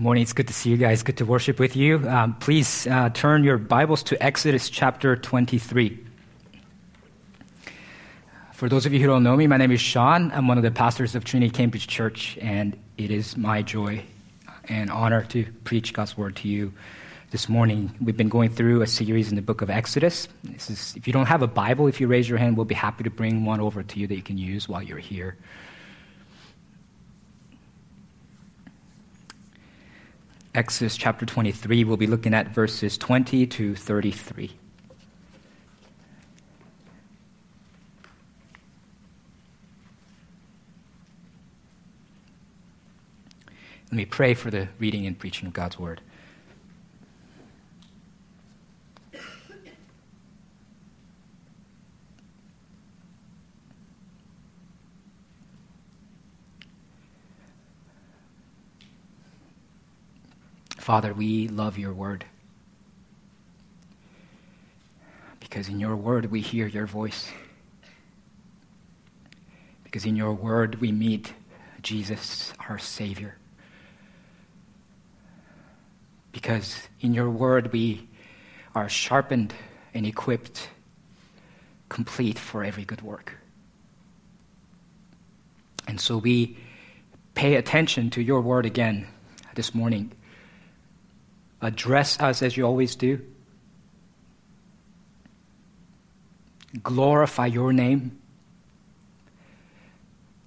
Good morning. It's good to see you guys. Good to worship with you. Um, please uh, turn your Bibles to Exodus chapter 23. For those of you who don't know me, my name is Shawn. I'm one of the pastors of Trinity Cambridge Church, and it is my joy and honor to preach God's word to you this morning. We've been going through a series in the book of Exodus. This is, if you don't have a Bible, if you raise your hand, we'll be happy to bring one over to you that you can use while you're here. Exodus chapter 23, we'll be looking at verses 20 to 33. Let me pray for the reading and preaching of God's word. Father, we love your word. Because in your word we hear your voice. Because in your word we meet Jesus, our Savior. Because in your word we are sharpened and equipped, complete for every good work. And so we pay attention to your word again this morning address us as you always do. Glorify your name.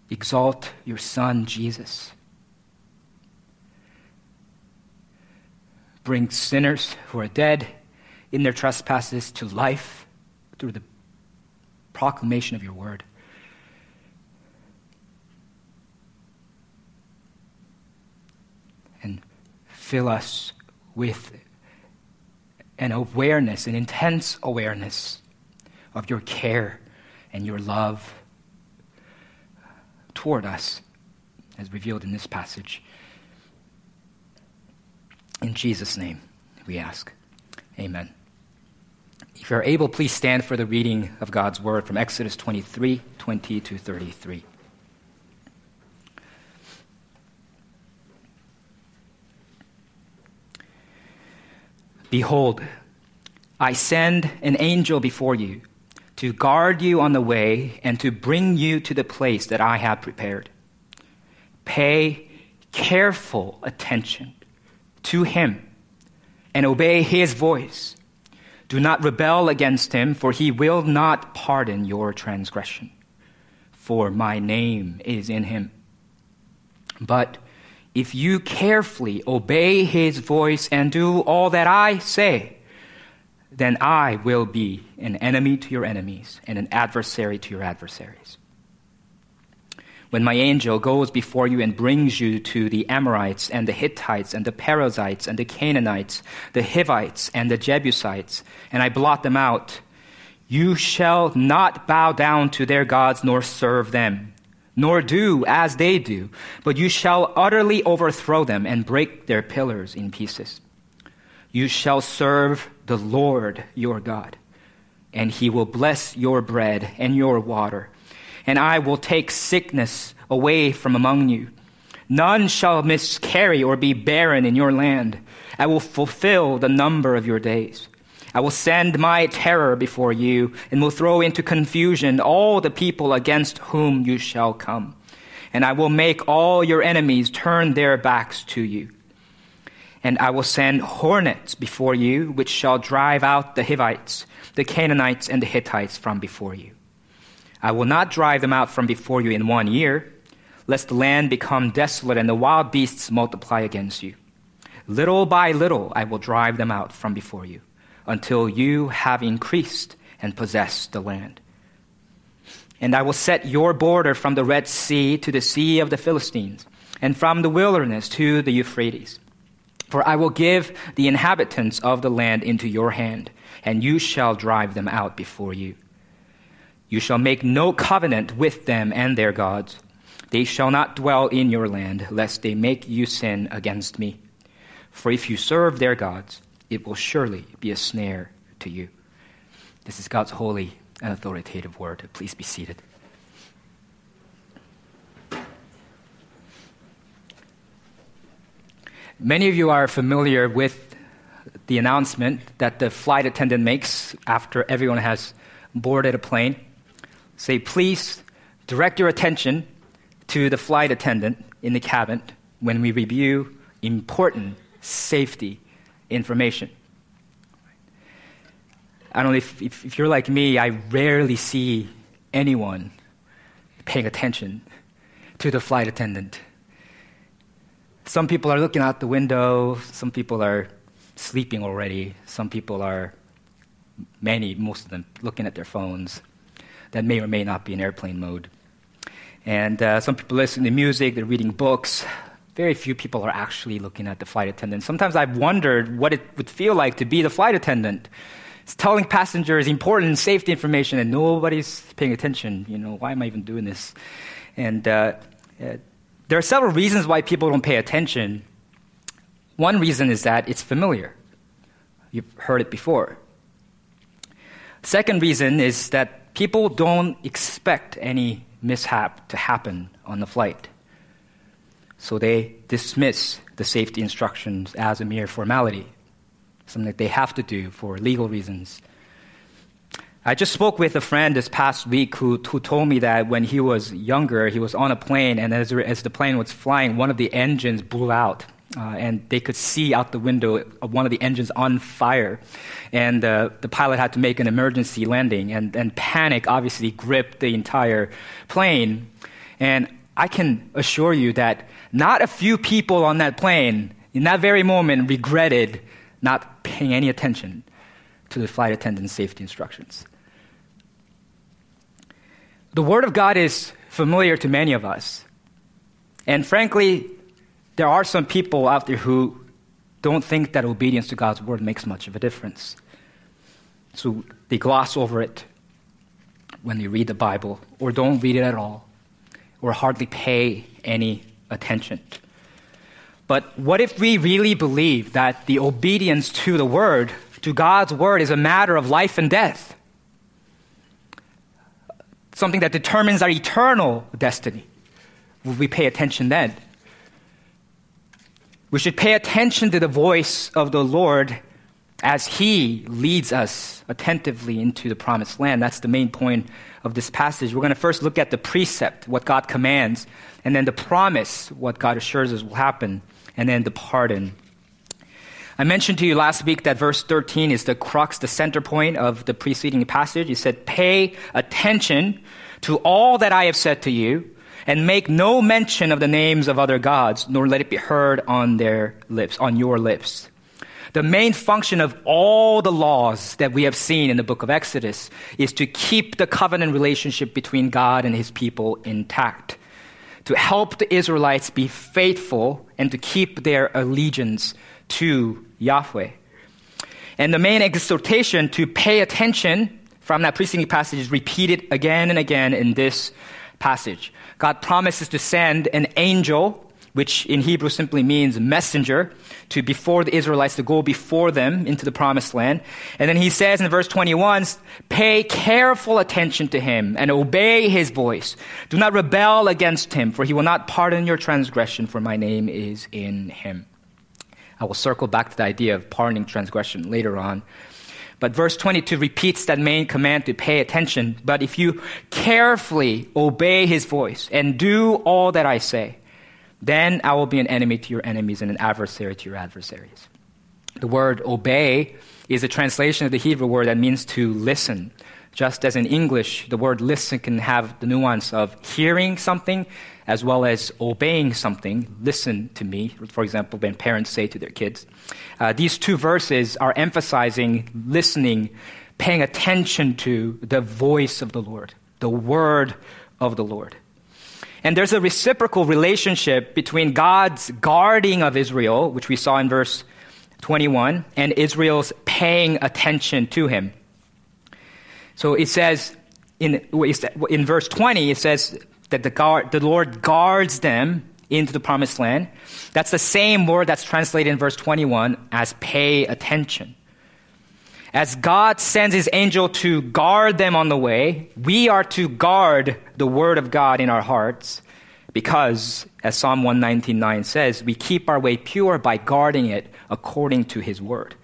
Exalt your Son, Jesus. Bring sinners who are dead in their trespasses to life through the proclamation of your word. And fill us with an awareness, an intense awareness of your care and your love toward us, as revealed in this passage. In Jesus' name, we ask. Amen. If you're able, please stand for the reading of God's word from Exodus 23 20 to 33. Behold, I send an angel before you to guard you on the way and to bring you to the place that I have prepared. Pay careful attention to him and obey his voice. Do not rebel against him, for he will not pardon your transgression. For my name is in him. But if you carefully obey his voice and do all that I say, then I will be an enemy to your enemies and an adversary to your adversaries. When my angel goes before you and brings you to the Amorites and the Hittites and the Perizzites and the Canaanites, the Hivites and the Jebusites, and I blot them out, you shall not bow down to their gods nor serve them nor do as they do, but you shall utterly overthrow them and break their pillars in pieces. You shall serve the Lord your God, and he will bless your bread and your water, and I will take sickness away from among you. None shall miscarry or be barren in your land. I will fulfill the number of your days. I will send my terror before you and will throw into confusion all the people against whom you shall come. And I will make all your enemies turn their backs to you. And I will send hornets before you, which shall drive out the Hivites, the Canaanites, and the Hittites from before you. I will not drive them out from before you in one year, lest the land become desolate and the wild beasts multiply against you. Little by little I will drive them out from before you until you have increased and possessed the land. And I will set your border from the Red Sea to the Sea of the Philistines, and from the wilderness to the Euphrates. For I will give the inhabitants of the land into your hand, and you shall drive them out before you. You shall make no covenant with them and their gods. They shall not dwell in your land, lest they make you sin against me. For if you serve their gods, it will surely be a snare to you. This is God's holy and authoritative word. Please be seated. Many of you are familiar with the announcement that the flight attendant makes after everyone has boarded a plane. Say, please direct your attention to the flight attendant in the cabin when we review important safety information. I don't know if, if, if, you're like me, I rarely see anyone paying attention to the flight attendant. Some people are looking out the window, some people are sleeping already, some people are, many, most of them, looking at their phones that may or may not be in airplane mode. And uh, some people listen to music, they're reading books. Very few people are actually looking at the flight attendant. Sometimes I've wondered what it would feel like to be the flight attendant. It's telling passengers important safety information and nobody's paying attention. You know, why am I even doing this? And uh, uh, there are several reasons why people don't pay attention. One reason is that it's familiar. You've heard it before. Second reason is that people don't expect any mishap to happen on the flight. So they dismiss the safety instructions as a mere formality, something that they have to do for legal reasons. I just spoke with a friend this past week who, who told me that when he was younger, he was on a plane, and as, as the plane was flying, one of the engines blew out. Uh, and they could see out the window of one of the engines on fire. And uh, the pilot had to make an emergency landing, and, and panic obviously gripped the entire plane. And I can assure you that not a few people on that plane in that very moment regretted not paying any attention to the flight attendant's safety instructions. The Word of God is familiar to many of us. And frankly, there are some people out there who don't think that obedience to God's Word makes much of a difference. So they gloss over it when they read the Bible, or don't read it at all, or hardly pay any attention. But what if we really believe that the obedience to the Word, to God's Word, is a matter of life and death? something that determines our eternal destiny. Will we pay attention then? We should pay attention to the voice of the Lord as He leads us attentively into the promised land. That's the main point of this passage. We're going to first look at the precept, what God commands, and then the promise, what God assures us will happen, and then the pardon, I mentioned to you last week that verse 13 is the crux, the center point of the preceding passage. He said, Pay attention to all that I have said to you, and make no mention of the names of other gods, nor let it be heard on their lips, on your lips. The main function of all the laws that we have seen in the book of Exodus is to keep the covenant relationship between God and his people intact, to help the Israelites be faithful and to keep their allegiance to Yahweh. And the main exhortation to pay attention from that preceding passage is repeated again and again in this passage. God promises to send an angel, which in Hebrew simply means messenger, to before the Israelites to go before them into the promised land. And then he says in verse 21, pay careful attention to him and obey his voice. Do not rebel against him, for he will not pardon your transgression, for my name is in him. I will circle back to the idea of pardoning transgression later on. But verse 22 repeats that main command to pay attention. But if you carefully obey his voice and do all that I say, then I will be an enemy to your enemies and an adversary to your adversaries. The word obey is a translation of the Hebrew word that means to listen. Just as in English, the word listen can have the nuance of hearing something as well as obeying something. Listen to me, for example, when parents say to their kids. Uh, these two verses are emphasizing listening, paying attention to the voice of the Lord, the word of the Lord. And there's a reciprocal relationship between God's guarding of Israel, which we saw in verse 21, and Israel's paying attention to him. So it says in, in verse 20, it says, that the, guard, the Lord guards them into the promised land. That's the same word that's translated in verse 21 as pay attention. As God sends his angel to guard them on the way, we are to guard the word of God in our hearts because As Psalm 119.9 says, we keep our way pure by guarding it according to his word.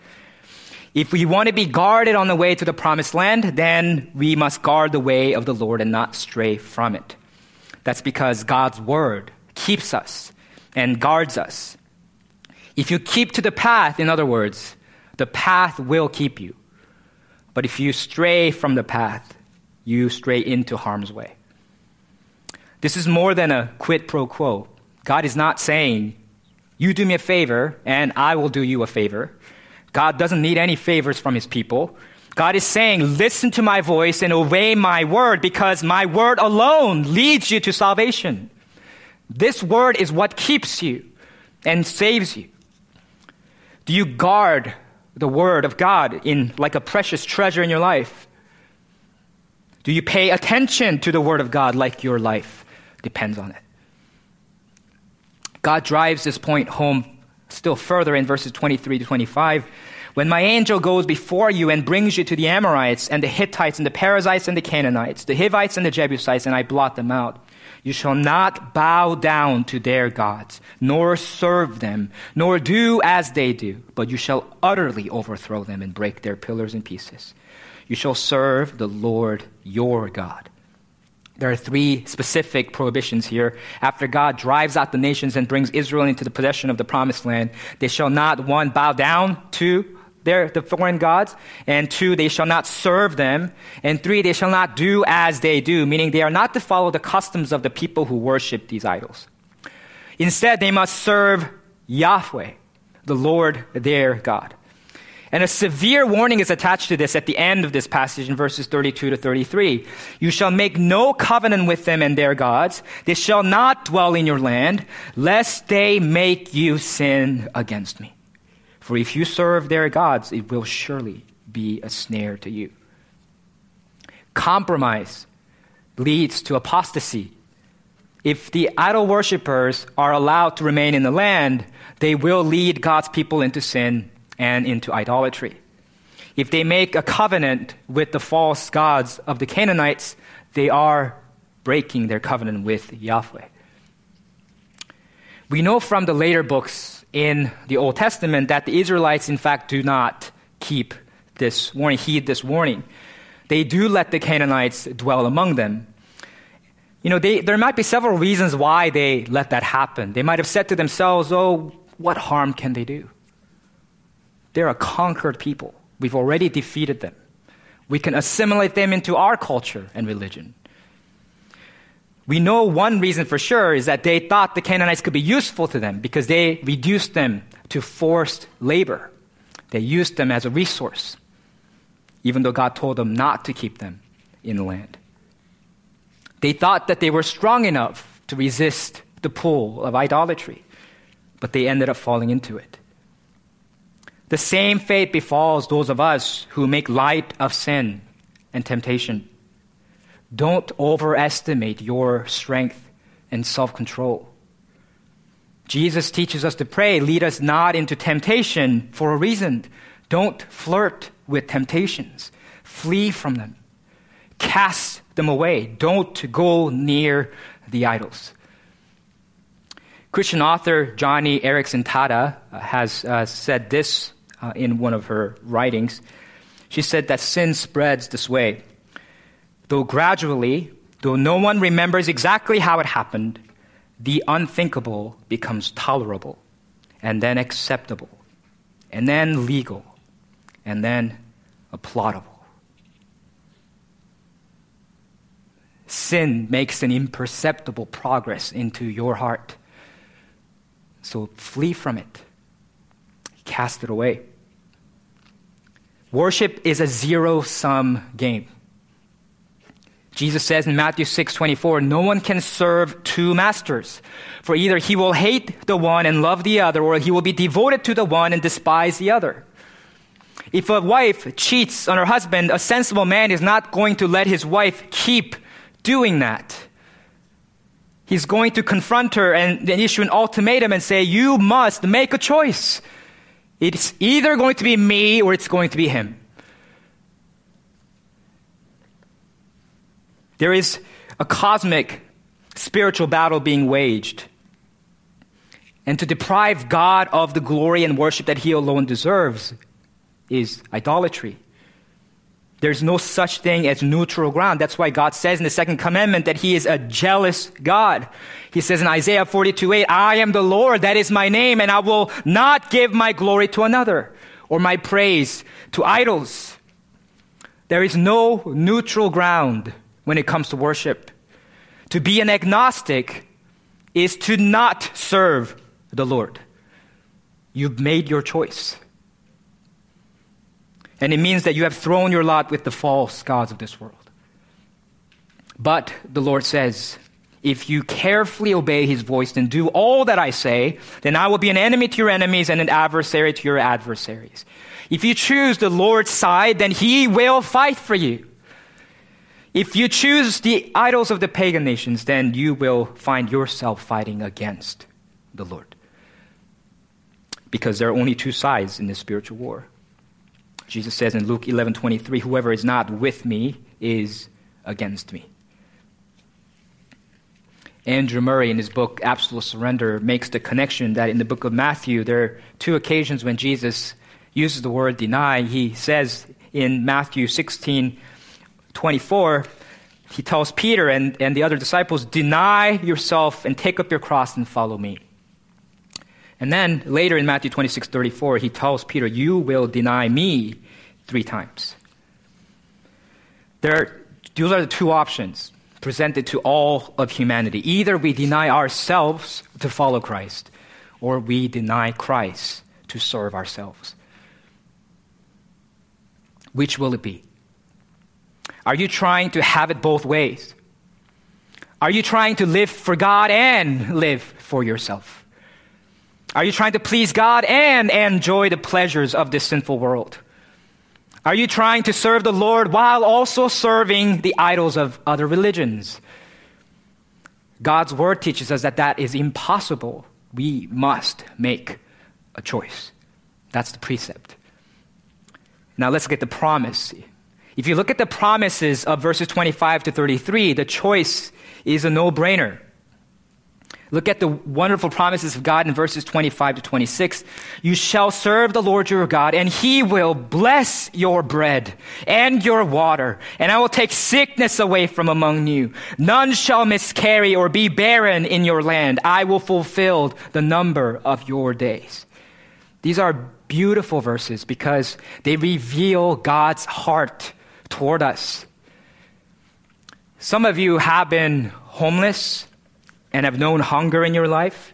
If we want to be guarded on the way to the promised land, then we must guard the way of the Lord and not stray from it. That's because God's word keeps us and guards us. If you keep to the path, in other words, the path will keep you. But if you stray from the path, you stray into harm's way. This is more than a quid pro quo. God is not saying, You do me a favor, and I will do you a favor. God doesn't need any favors from his people. God is saying, Listen to my voice and obey my word because my word alone leads you to salvation. This word is what keeps you and saves you. Do you guard the word of God in like a precious treasure in your life? Do you pay attention to the word of God like your life depends on it? God drives this point home still further in verses 23 to 25. When my angel goes before you and brings you to the Amorites and the Hittites and the Perizzites and the Canaanites, the Hivites and the Jebusites, and I blot them out, you shall not bow down to their gods, nor serve them, nor do as they do, but you shall utterly overthrow them and break their pillars in pieces. You shall serve the Lord your God. There are three specific prohibitions here. After God drives out the nations and brings Israel into the possession of the promised land, they shall not, one, bow down to their, the foreign gods, and two, they shall not serve them, and three, they shall not do as they do, meaning they are not to follow the customs of the people who worship these idols. Instead, they must serve Yahweh, the Lord their God. And a severe warning is attached to this at the end of this passage in verses 32 to 33. You shall make no covenant with them and their gods. They shall not dwell in your land, lest they make you sin against me. For if you serve their gods, it will surely be a snare to you. Compromise leads to apostasy. If the idol worshippers are allowed to remain in the land, they will lead God's people into sin and into idolatry. If they make a covenant with the false gods of the Canaanites, they are breaking their covenant with Yahweh. We know from the later books in the Old Testament that the Israelites, in fact, do not keep this warning, heed this warning. They do let the Canaanites dwell among them. You know, they, there might be several reasons why they let that happen. They might have said to themselves, oh, what harm can they do? They're a conquered people. We've already defeated them. We can assimilate them into our culture and religion. We know one reason for sure is that they thought the Canaanites could be useful to them because they reduced them to forced labor. They used them as a resource, even though God told them not to keep them in the land. They thought that they were strong enough to resist the pull of idolatry, but they ended up falling into it. The same fate befalls those of us who make light of sin and temptation. Don't overestimate your strength and self control. Jesus teaches us to pray, lead us not into temptation for a reason. Don't flirt with temptations, flee from them, cast them away. Don't go near the idols. Christian author Joni Eareckson Tada has uh, said this uh, in one of her writings. She said that sin spreads this way. Though gradually, though no one remembers exactly how it happened, the unthinkable becomes tolerable, and then acceptable, and then legal, and then applaudable. Sin makes an imperceptible progress into your heart. So flee from it, cast it away. Worship is a zero sum game. Jesus says in Matthew 6 24, no one can serve two masters. For either he will hate the one and love the other, or he will be devoted to the one and despise the other. If a wife cheats on her husband, a sensible man is not going to let his wife keep doing that. He's going to confront her and then issue an ultimatum and say, You must make a choice. It's either going to be me or it's going to be him. There is a cosmic spiritual battle being waged and to deprive God of the glory and worship that he alone deserves is idolatry. There's no such thing as neutral ground. That's why God says in the second commandment that He is a jealous God. He says in Isaiah 42 8, I am the Lord, that is my name, and I will not give my glory to another or my praise to idols. There is no neutral ground when it comes to worship. To be an agnostic is to not serve the Lord. You've made your choice. And it means that you have thrown your lot with the false gods of this world. But the Lord says, if you carefully obey his voice and do all that I say, then I will be an enemy to your enemies and an adversary to your adversaries. If you choose the Lord's side, then he will fight for you. If you choose the idols of the pagan nations, then you will find yourself fighting against the Lord. Because there are only two sides in this spiritual war. Jesus says in Luke 11 23, Whoever is not with me is against me. Andrew Murray, in his book Absolute Surrender, makes the connection that in the book of Matthew, there are two occasions when Jesus uses the word deny. He says in Matthew 16 24, he tells Peter and, and the other disciples, Deny yourself and take up your cross and follow me. And then later in Matthew 26 34, he tells Peter, You will deny me three times. There those are the two options presented to all of humanity. Either we deny ourselves to follow Christ, or we deny Christ to serve ourselves. Which will it be? Are you trying to have it both ways? Are you trying to live for God and live for yourself? Are you trying to please God and enjoy the pleasures of this sinful world? Are you trying to serve the Lord while also serving the idols of other religions? God's word teaches us that that is impossible. We must make a choice. That's the precept. Now let's get the promise. If you look at the promises of verses 25 to 33, the choice is a no brainer. Look at the wonderful promises of God in verses 25 to 26. You shall serve the Lord your God, and he will bless your bread and your water, and I will take sickness away from among you. None shall miscarry or be barren in your land. I will fulfill the number of your days. These are beautiful verses because they reveal God's heart toward us. Some of you have been homeless and have known hunger in your life.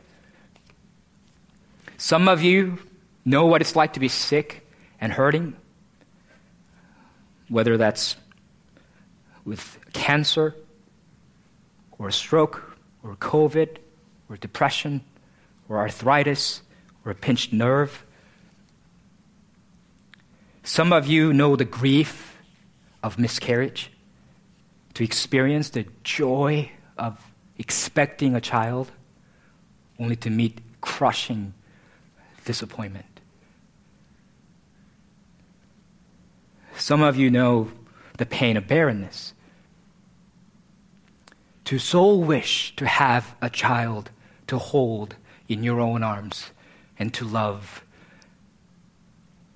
Some of you know what it's like to be sick and hurting, whether that's with cancer or a stroke or COVID or depression or arthritis or a pinched nerve. Some of you know the grief of miscarriage, to experience the joy of expecting a child only to meet crushing disappointment. Some of you know the pain of barrenness. To so wish to have a child to hold in your own arms and to love.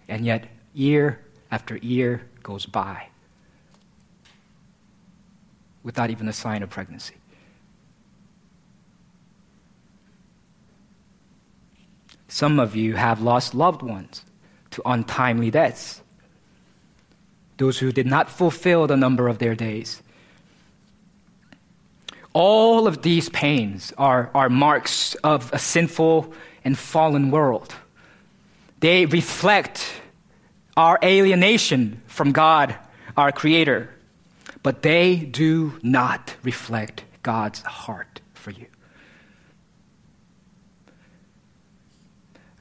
And yet, year after year goes by without even a sign of pregnancy. Some of you have lost loved ones to untimely deaths. Those who did not fulfill the number of their days. All of these pains are, are marks of a sinful and fallen world. They reflect our alienation from God, our Creator, but they do not reflect God's heart for you.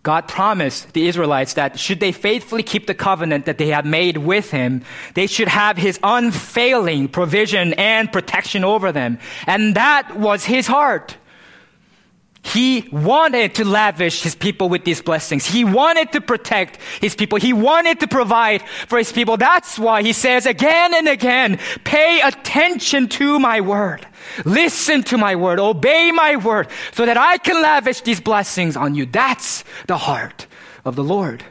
God promised the Israelites that should they faithfully keep the covenant that they had made with him, they should have his unfailing provision and protection over them. And that was his heart. He wanted to lavish his people with these blessings. He wanted to protect his people. He wanted to provide for his people. That's why he says again and again, pay attention to my word. Listen to my word. Obey my word so that I can lavish these blessings on you. That's the heart of the Lord.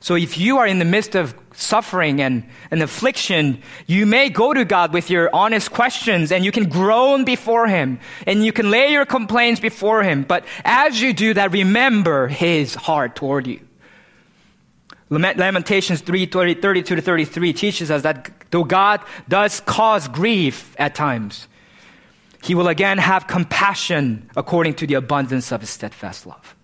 So if you are in the midst of suffering and, and affliction, you may go to God with your honest questions and you can groan before Him and you can lay your complaints before Him. But as you do that, remember His heart toward you. Lamentations 3 32 to 33 teaches us that though God does cause grief at times, He will again have compassion according to the abundance of His steadfast love.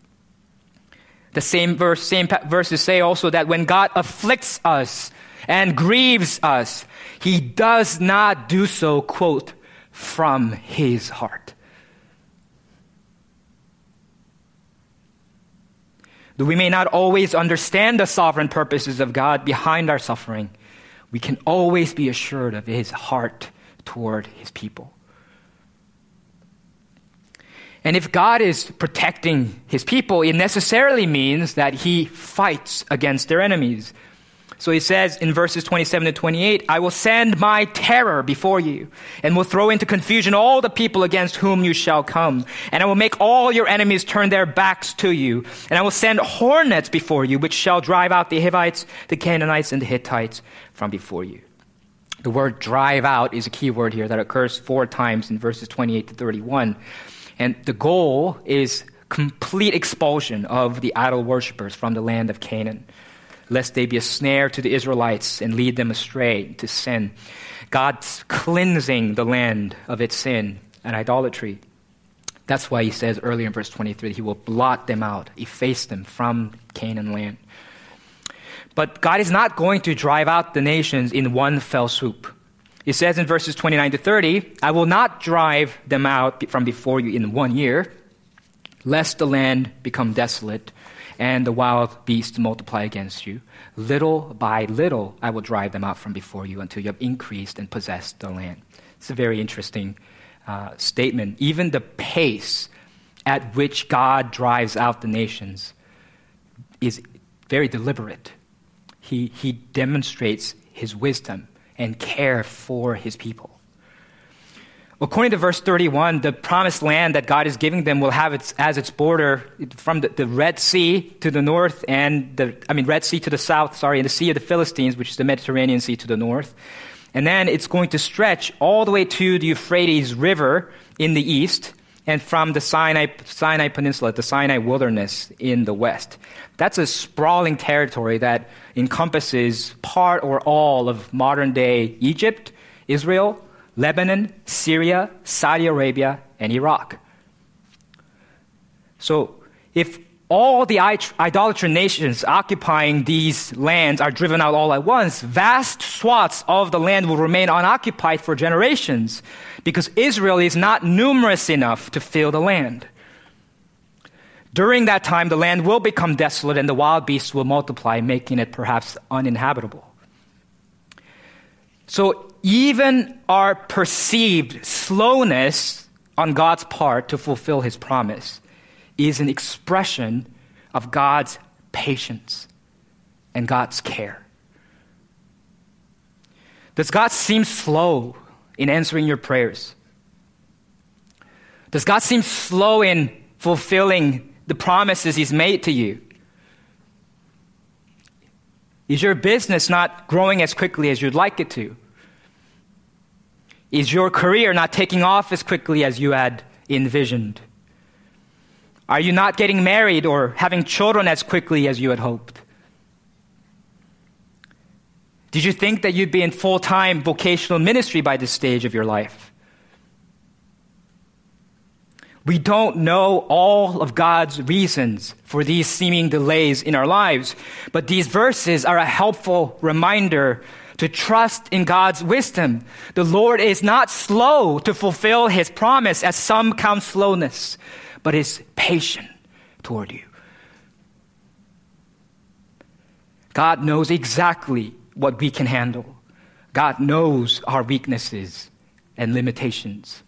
The same verse, same verses say also that when God afflicts us and grieves us, he does not do so, quote, from his heart. Though we may not always understand the sovereign purposes of God behind our suffering, we can always be assured of his heart toward his people. And if God is protecting his people, it necessarily means that he fights against their enemies. So he says in verses 27 to 28, I will send my terror before you and will throw into confusion all the people against whom you shall come. And I will make all your enemies turn their backs to you. And I will send hornets before you, which shall drive out the Hivites, the Canaanites, and the Hittites from before you. The word drive out is a key word here that occurs four times in verses 28 to 31. And the goal is complete expulsion of the idol worshippers from the land of Canaan, lest they be a snare to the Israelites and lead them astray to sin. God's cleansing the land of its sin and idolatry. That's why he says earlier in verse 23 he will blot them out, efface them from Canaan land. But God is not going to drive out the nations in one fell swoop. He says in verses 29 to 30, I will not drive them out from before you in one year, lest the land become desolate and the wild beasts multiply against you. Little by little, I will drive them out from before you until you have increased and possessed the land. It's a very interesting uh, statement. Even the pace at which God drives out the nations is very deliberate. He, he demonstrates his wisdom and care for his people. According to verse 31, the promised land that God is giving them will have its, as its border from the, the, Red Sea to the north and the, I mean, Red Sea to the south, sorry, and the Sea of the Philistines, which is the Mediterranean Sea to the north. And then it's going to stretch all the way to the Euphrates River in the east and from the Sinai, Sinai Peninsula, the Sinai Wilderness in the west. That's a sprawling territory that encompasses part or all of modern day Egypt, Israel, Lebanon, Syria, Saudi Arabia, and Iraq. So, if all the idolatrous nations occupying these lands are driven out all at once, vast swaths of the land will remain unoccupied for generations because Israel is not numerous enough to fill the land. During that time, the land will become desolate and the wild beasts will multiply, making it perhaps uninhabitable. So, even our perceived slowness on God's part to fulfill his promise is an expression of God's patience and God's care. Does God seem slow in answering your prayers? Does God seem slow in fulfilling the promises He's made to you? Is your business not growing as quickly as you'd like it to? Is your career not taking off as quickly as you had envisioned? Are you not getting married or having children as quickly as you had hoped? Did you think that you'd be in full time vocational ministry by this stage of your life? We don't know all of God's reasons for these seeming delays in our lives, but these verses are a helpful reminder to trust in God's wisdom. The Lord is not slow to fulfill his promise as some count slowness, but is patient toward you. God knows exactly what we can handle. God knows our weaknesses, and limitations.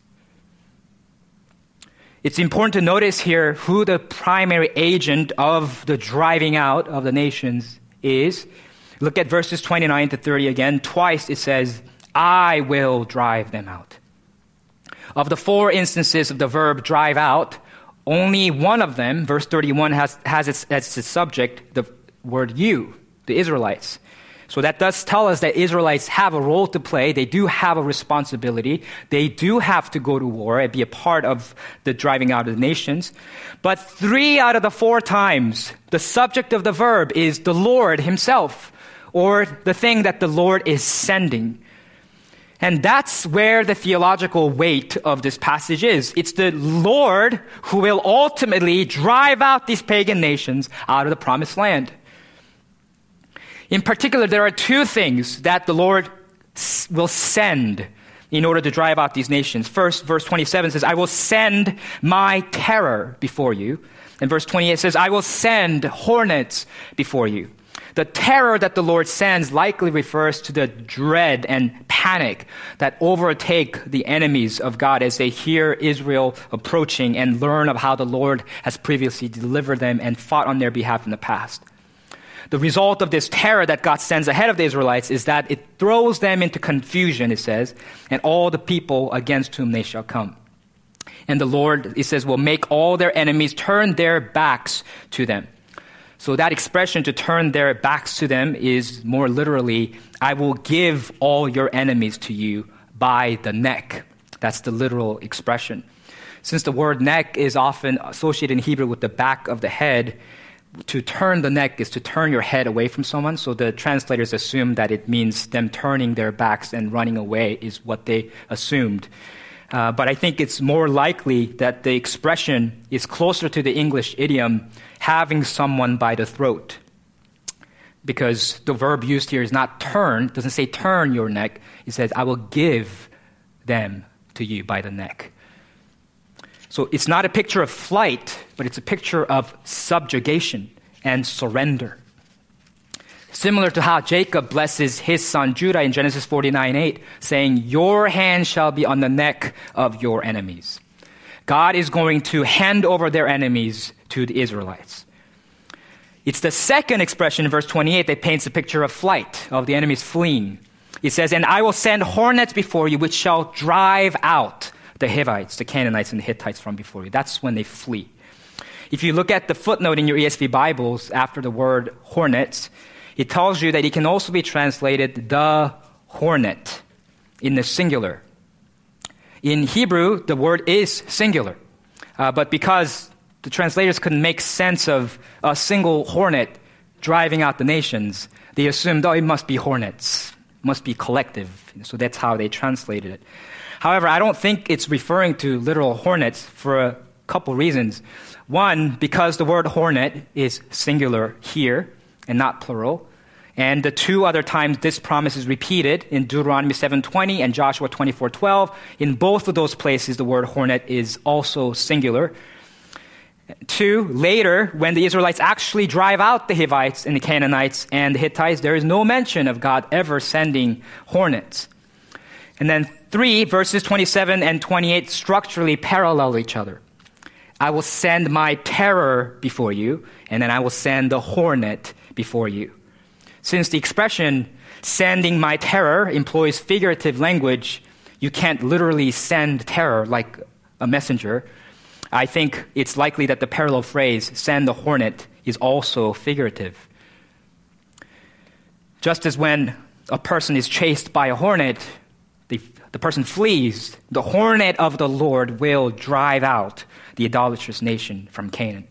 It's important to notice here who the primary agent of the driving out of the nations is. Look at verses 29 to 30 again. Twice it says, I will drive them out. Of the four instances of the verb drive out, only one of them, verse 31, has, has its, as its subject the word you, the Israelites. So that does tell us that Israelites have a role to play. They do have a responsibility. They do have to go to war and be a part of the driving out of the nations. But three out of the four times, the subject of the verb is the Lord himself or the thing that the Lord is sending. And that's where the theological weight of this passage is. It's the Lord who will ultimately drive out these pagan nations out of the promised land. In particular, there are two things that the Lord will send in order to drive out these nations. First, verse 27 says, I will send my terror before you. And verse 28 says, I will send hornets before you. The terror that the Lord sends likely refers to the dread and panic that overtake the enemies of God as they hear Israel approaching and learn of how the Lord has previously delivered them and fought on their behalf in the past. The result of this terror that God sends ahead of the Israelites is that it throws them into confusion, it says, and all the people against whom they shall come. And the Lord, it says, will make all their enemies turn their backs to them. So that expression to turn their backs to them is more literally, I will give all your enemies to you by the neck. That's the literal expression. Since the word neck is often associated in Hebrew with the back of the head, to turn the neck is to turn your head away from someone. So the translators assume that it means them turning their backs and running away is what they assumed. Uh, but I think it's more likely that the expression is closer to the English idiom having someone by the throat. Because the verb used here is not turn, doesn't say turn your neck. It says, I will give them to you by the neck. So it's not a picture of flight, but it's a picture of subjugation and surrender. Similar to how Jacob blesses his son Judah in Genesis 49 8, saying, Your hand shall be on the neck of your enemies. God is going to hand over their enemies to the Israelites. It's the second expression in verse 28 that paints a picture of flight, of the enemies fleeing. It says, And I will send hornets before you, which shall drive out the Hivites, the Canaanites, and the Hittites from before you. That's when they flee. If you look at the footnote in your ESV Bibles after the word hornets, it tells you that it can also be translated the hornet in the singular. In Hebrew, the word is singular, uh, but because the translators couldn't make sense of a single hornet driving out the nations, they assumed, oh, it must be hornets, it must be collective. So that's how they translated it. However, I don't think it's referring to literal hornets for a couple reasons. One, because the word hornet is singular here and not plural. And the two other times this promise is repeated in Deuteronomy 7:20 and Joshua 24:12, in both of those places the word hornet is also singular. Two, later, when the Israelites actually drive out the Hivites and the Canaanites and the Hittites, there is no mention of God ever sending hornets. And then three, verses 27 and 28 structurally parallel each other. I will send my terror before you, and then I will send the hornet before you. Since the expression sending my terror employs figurative language, you can't literally send terror like a messenger. I think it's likely that the parallel phrase, send the hornet, is also figurative. Just as when a person is chased by a hornet, the, the person flees, the hornet of the Lord will drive out the idolatrous nation from Canaan.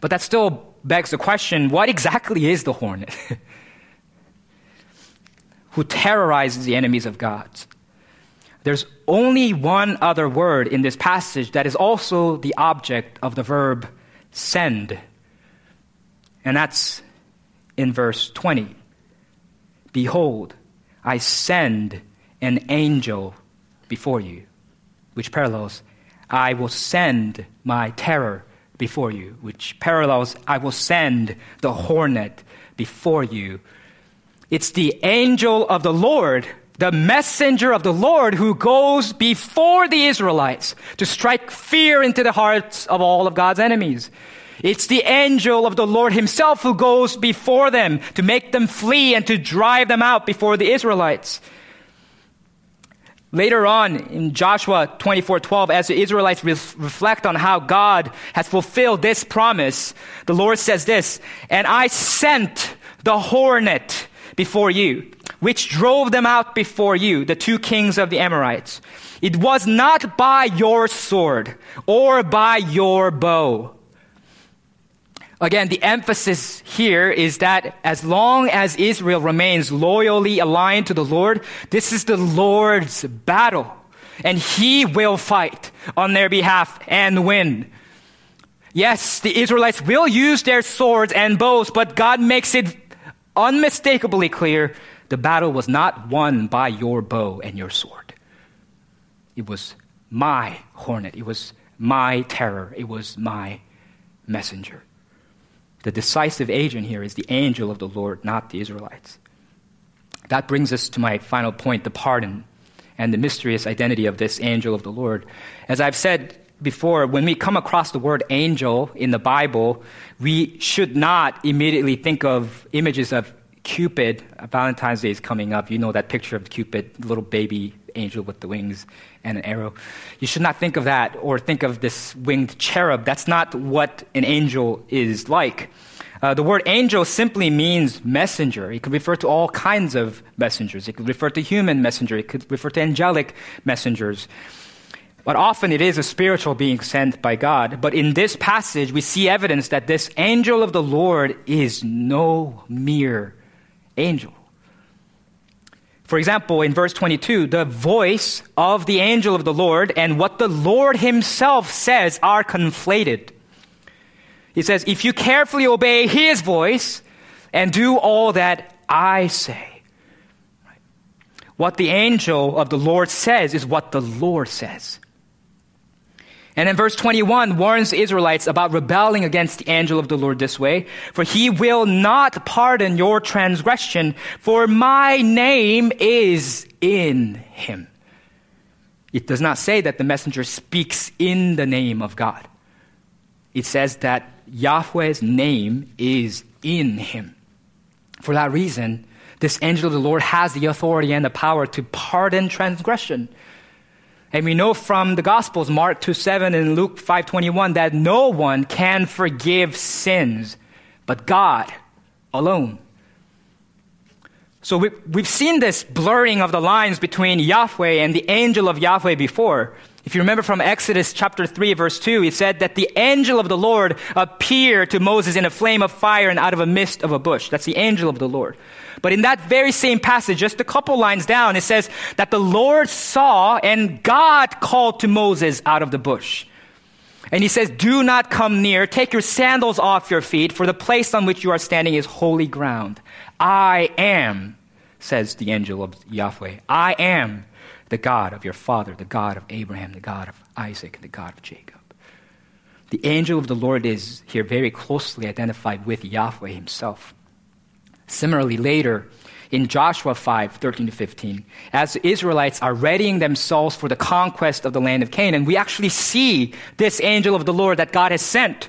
But that still begs the question what exactly is the hornet? Who terrorizes the enemies of God? There's only one other word in this passage that is also the object of the verb send, and that's in verse 20. Behold, I send an angel before you, which parallels, I will send my terror before you, which parallels, I will send the hornet before you. It's the angel of the Lord the messenger of the Lord who goes before the Israelites to strike fear into the hearts of all of God's enemies. It's the angel of the Lord himself who goes before them to make them flee and to drive them out before the Israelites. Later on in Joshua 24:12 as the Israelites re- reflect on how God has fulfilled this promise, the Lord says this, "And I sent the hornet before you, which drove them out before you, the two kings of the Amorites. It was not by your sword or by your bow, Again, the emphasis here is that as long as Israel remains loyally aligned to the Lord, this is the Lord's battle. And He will fight on their behalf and win. Yes, the Israelites will use their swords and bows, but God makes it unmistakably clear the battle was not won by your bow and your sword. It was my hornet. It was my terror. It was my messenger. The decisive agent here is the angel of the Lord, not the Israelites. That brings us to my final point the pardon and the mysterious identity of this angel of the Lord. As I've said before, when we come across the word angel in the Bible, we should not immediately think of images of Cupid. Valentine's Day is coming up. You know that picture of Cupid, little baby angel with the wings and an arrow. You should not think of that or think of this winged cherub. That's not what an angel is like. Uh, the word angel simply means messenger. It could refer to all kinds of messengers. It could refer to human messenger. It could refer to angelic messengers. But often it is a spiritual being sent by God. But in this passage, we see evidence that this angel of the Lord is no mere angel. For example, in verse 22, the voice of the angel of the Lord and what the Lord himself says are conflated. He says, If you carefully obey his voice and do all that I say, what the angel of the Lord says is what the Lord says. And in verse 21 warns the Israelites about rebelling against the angel of the Lord this way. For he will not pardon your transgression, for my name is in him. It does not say that the messenger speaks in the name of God. It says that Yahweh's name is in him. For that reason, this angel of the Lord has the authority and the power to pardon transgression. And we know from the Gospels, Mark 2 7 and Luke 5 21, that no one can forgive sins but God alone. So we, we've seen this blurring of the lines between Yahweh and the angel of Yahweh before. If you remember from Exodus chapter 3 verse 2, it said that the angel of the Lord appeared to Moses in a flame of fire and out of a mist of a bush. That's the angel of the Lord. But in that very same passage, just a couple lines down, it says that the Lord saw and God called to Moses out of the bush. And he says, Do not come near. Take your sandals off your feet, for the place on which you are standing is holy ground. I am, says the angel of Yahweh. I am the God of your father, the God of Abraham, the God of Isaac, the God of Jacob. The angel of the Lord is here very closely identified with Yahweh himself. Similarly, later in Joshua 5 13 to 15, as the Israelites are readying themselves for the conquest of the land of Canaan, we actually see this angel of the Lord that God has sent.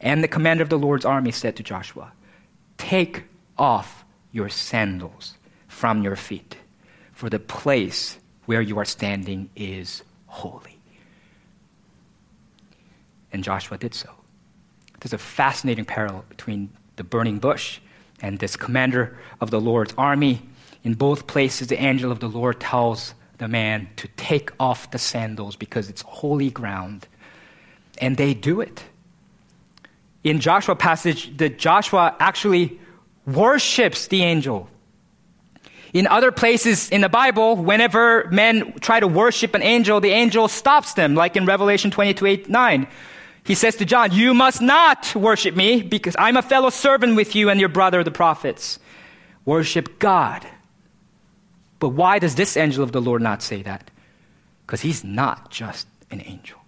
And the commander of the Lord's army said to Joshua, Take off your sandals from your feet, for the place where you are standing is holy. And Joshua did so. There's a fascinating parallel between the burning bush and this commander of the Lord's army. In both places, the angel of the Lord tells the man to take off the sandals because it's holy ground. And they do it. In Joshua passage, the Joshua actually worships the angel. In other places in the Bible, whenever men try to worship an angel, the angel stops them, like in Revelation 22 8, 9. He says to John, You must not worship me because I'm a fellow servant with you and your brother, the prophets. Worship God. But why does this angel of the Lord not say that? Because he's not just an angel.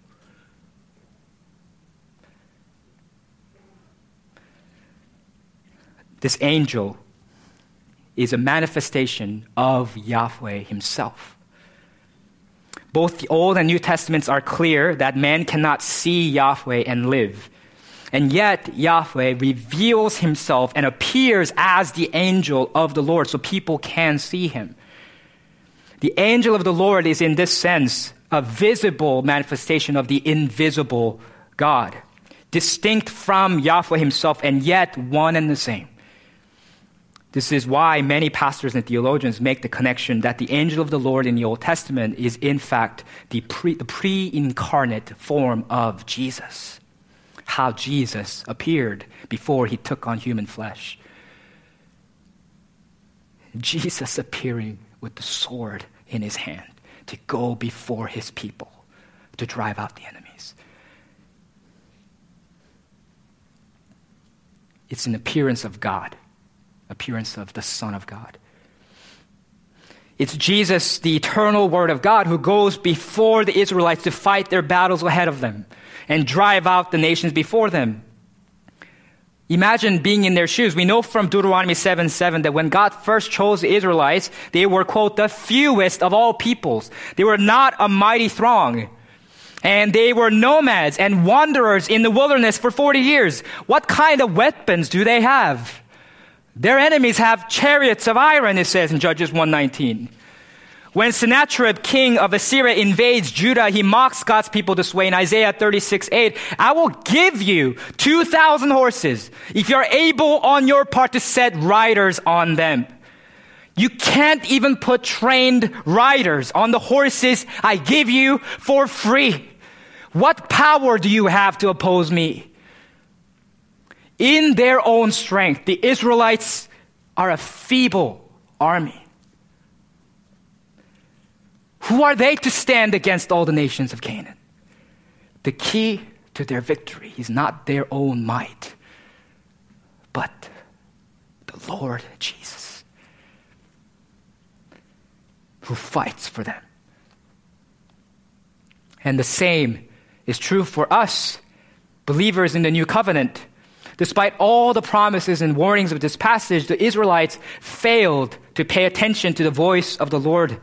This angel is a manifestation of Yahweh himself. Both the Old and New Testaments are clear that man cannot see Yahweh and live. And yet, Yahweh reveals himself and appears as the angel of the Lord so people can see him. The angel of the Lord is, in this sense, a visible manifestation of the invisible God, distinct from Yahweh himself and yet one and the same. This is why many pastors and theologians make the connection that the angel of the Lord in the Old Testament is, in fact, the pre, the pre-incarnate form of Jesus. How Jesus appeared before he took on human flesh. Jesus appearing with the sword in his hand to go before his people to drive out the enemies. It's an appearance of God appearance of the Son of God. It's Jesus, the eternal Word of God, who goes before the Israelites to fight their battles ahead of them and drive out the nations before them. Imagine being in their shoes. We know from Deuteronomy 7 7 that when God first chose the Israelites, they were, quote, the fewest of all peoples. They were not a mighty throng. And they were nomads and wanderers in the wilderness for 40 years. What kind of weapons do they have? Their enemies have chariots of iron, it says in Judges 119. When Sennacherib, king of Assyria, invades Judah, he mocks God's people this way in Isaiah 36, 8. I will give you 2,000 horses if you're able on your part to set riders on them. You can't even put trained riders on the horses I give you for free. What power do you have to oppose me? In their own strength, the Israelites are a feeble army. Who are they to stand against all the nations of Canaan? The key to their victory is not their own might, but the Lord Jesus, who fights for them. And the same is true for us, believers in the new covenant. Despite all the promises and warnings of this passage, the Israelites failed to pay attention to the voice of the Lord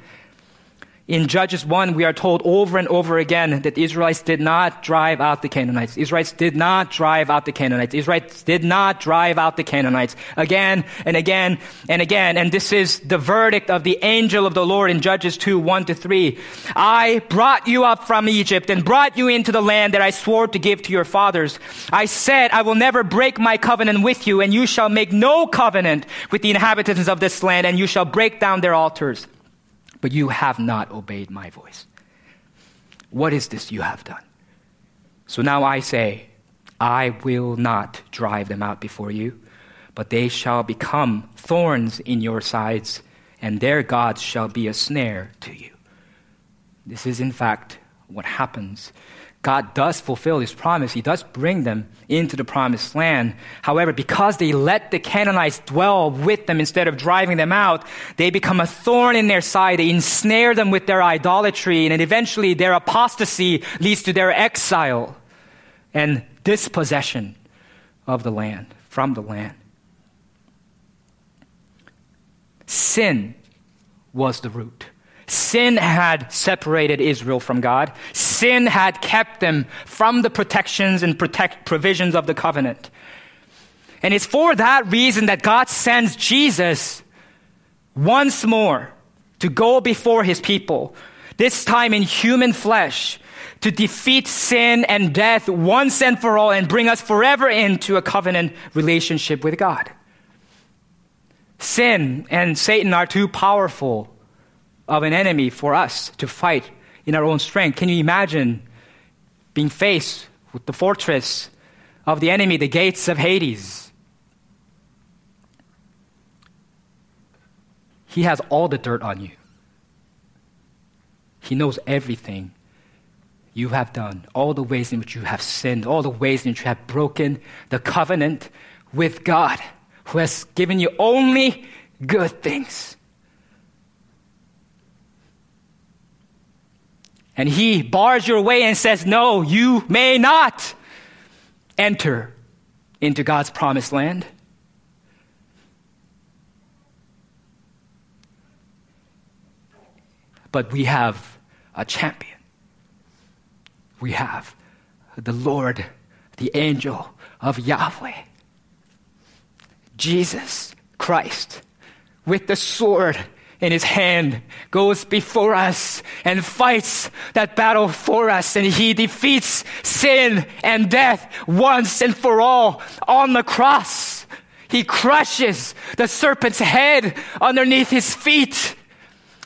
in Judges 1, we are told over and over again that the Israelites did not drive out the Canaanites. Israelites did not drive out the Canaanites. Israelites did not drive out the Canaanites. Again and again and again. And this is the verdict of the angel of the Lord in Judges 2, 1 to 3. I brought you up from Egypt and brought you into the land that I swore to give to your fathers. I said, I will never break my covenant with you, and you shall make no covenant with the inhabitants of this land, and you shall break down their altars but you have not obeyed my voice. What is this you have done? So now I say, I will not drive them out before you, but they shall become thorns in your sides, and their gods shall be a snare to you. This is, in fact, what happens God does fulfill his promise. He does bring them into the promised land. However, because they let the Canaanites dwell with them instead of driving them out, they become a thorn in their side. They ensnare them with their idolatry, and eventually their apostasy leads to their exile and dispossession of the land, from the land. Sin was the root. Sin had separated Israel from God. Sin had kept them from the protections and protect provisions of the covenant. And it's for that reason that God sends Jesus once more to go before his people, this time in human flesh, to defeat sin and death once and for all and bring us forever into a covenant relationship with God. Sin and Satan are too powerful of an enemy for us to fight in our own strength. Can you imagine being faced with the fortress of the enemy, the gates of Hades? He has all the dirt on you. He knows everything you have done, all the ways in which you have sinned, all the ways in which you have broken the covenant with God, who has given you only good things. And he bars your way and says, No, you may not enter into God's promised land. But we have a champion. We have the Lord, the angel of Yahweh, Jesus Christ, with the sword in his hand goes before us and fights that battle for us and he defeats sin and death once and for all on the cross. He crushes the serpent's head underneath his feet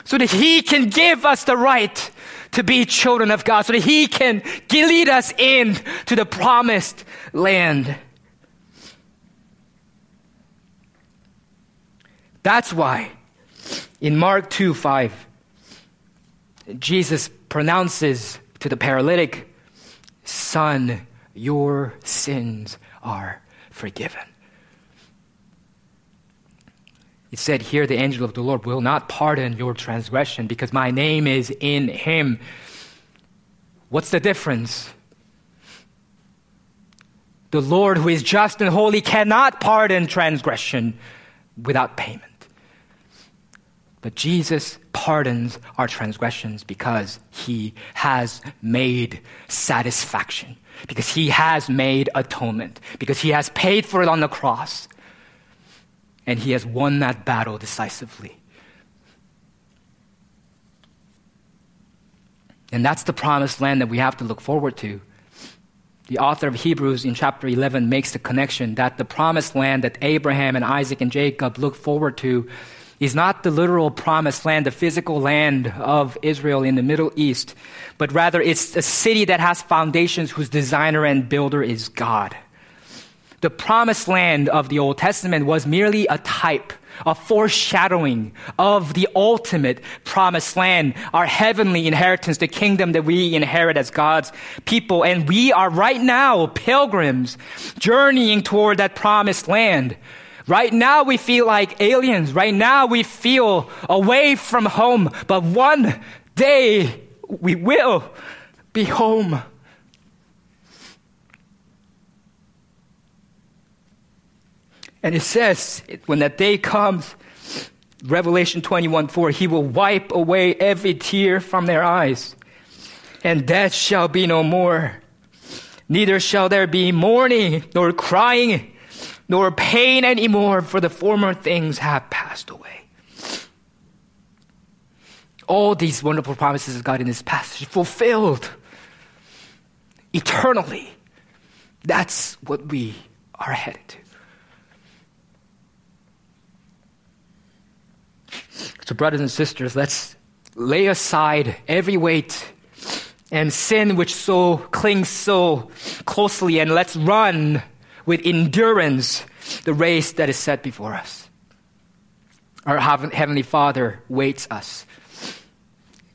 so that he can give us the right to be children of God, so that he can lead us in to the promised land. That's why in Mark 2 5, Jesus pronounces to the paralytic, Son, your sins are forgiven. It said, Here the angel of the Lord will not pardon your transgression because my name is in him. What's the difference? The Lord, who is just and holy, cannot pardon transgression without payment. But Jesus pardons our transgressions because he has made satisfaction, because he has made atonement, because he has paid for it on the cross, and he has won that battle decisively. And that's the promised land that we have to look forward to. The author of Hebrews in chapter 11 makes the connection that the promised land that Abraham and Isaac and Jacob look forward to is not the literal promised land, the physical land of Israel in the Middle East, but rather it's a city that has foundations whose designer and builder is God. The promised land of the Old Testament was merely a type, a foreshadowing of the ultimate promised land, our heavenly inheritance, the kingdom that we inherit as God's people. And we are right now pilgrims journeying toward that promised land. Right now we feel like aliens. Right now we feel away from home. But one day we will be home. And it says, when that day comes, Revelation 21 4, he will wipe away every tear from their eyes, and death shall be no more. Neither shall there be mourning, nor crying, nor pain anymore, for the former things have passed away. All these wonderful promises of God in this passage fulfilled eternally. That's what we are headed to. So, brothers and sisters, let's lay aside every weight and sin which so clings so closely, and let's run with endurance the race that is set before us. Our Heavenly Father waits us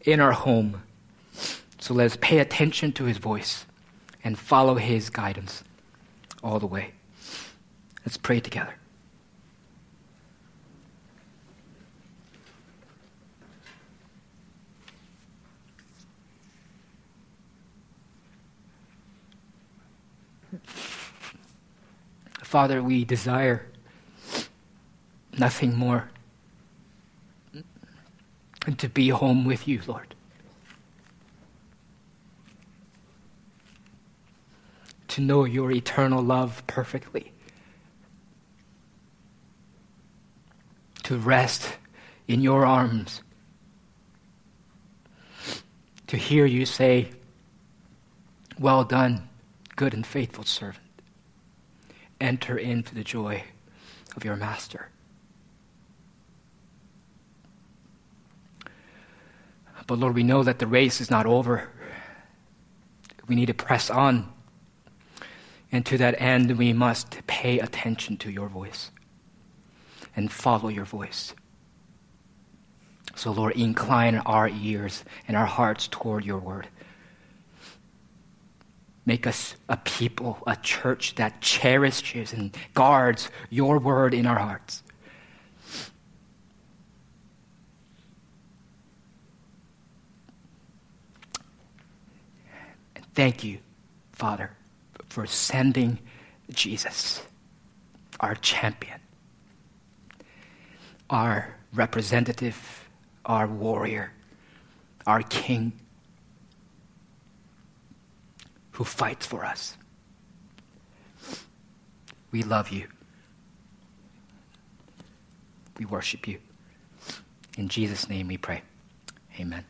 in our home. So let's pay attention to His voice and follow His guidance all the way. Let's pray together. Father, we desire nothing more than to be home with you, Lord. To know your eternal love perfectly. To rest in your arms. To hear you say, Well done, good and faithful servant enter into the joy of your master. But Lord, we know that the race is not over. We need to press on. And to that end, we must pay attention to your voice and follow your voice. So, Lord, incline our ears and our hearts toward your word. Make us a people, a church that cherishes and guards your word in our hearts. And thank you, Father, for sending Jesus, our champion, our representative, our warrior, our king who fights for us. We love you. We worship you. In Jesus' name we pray. Amen.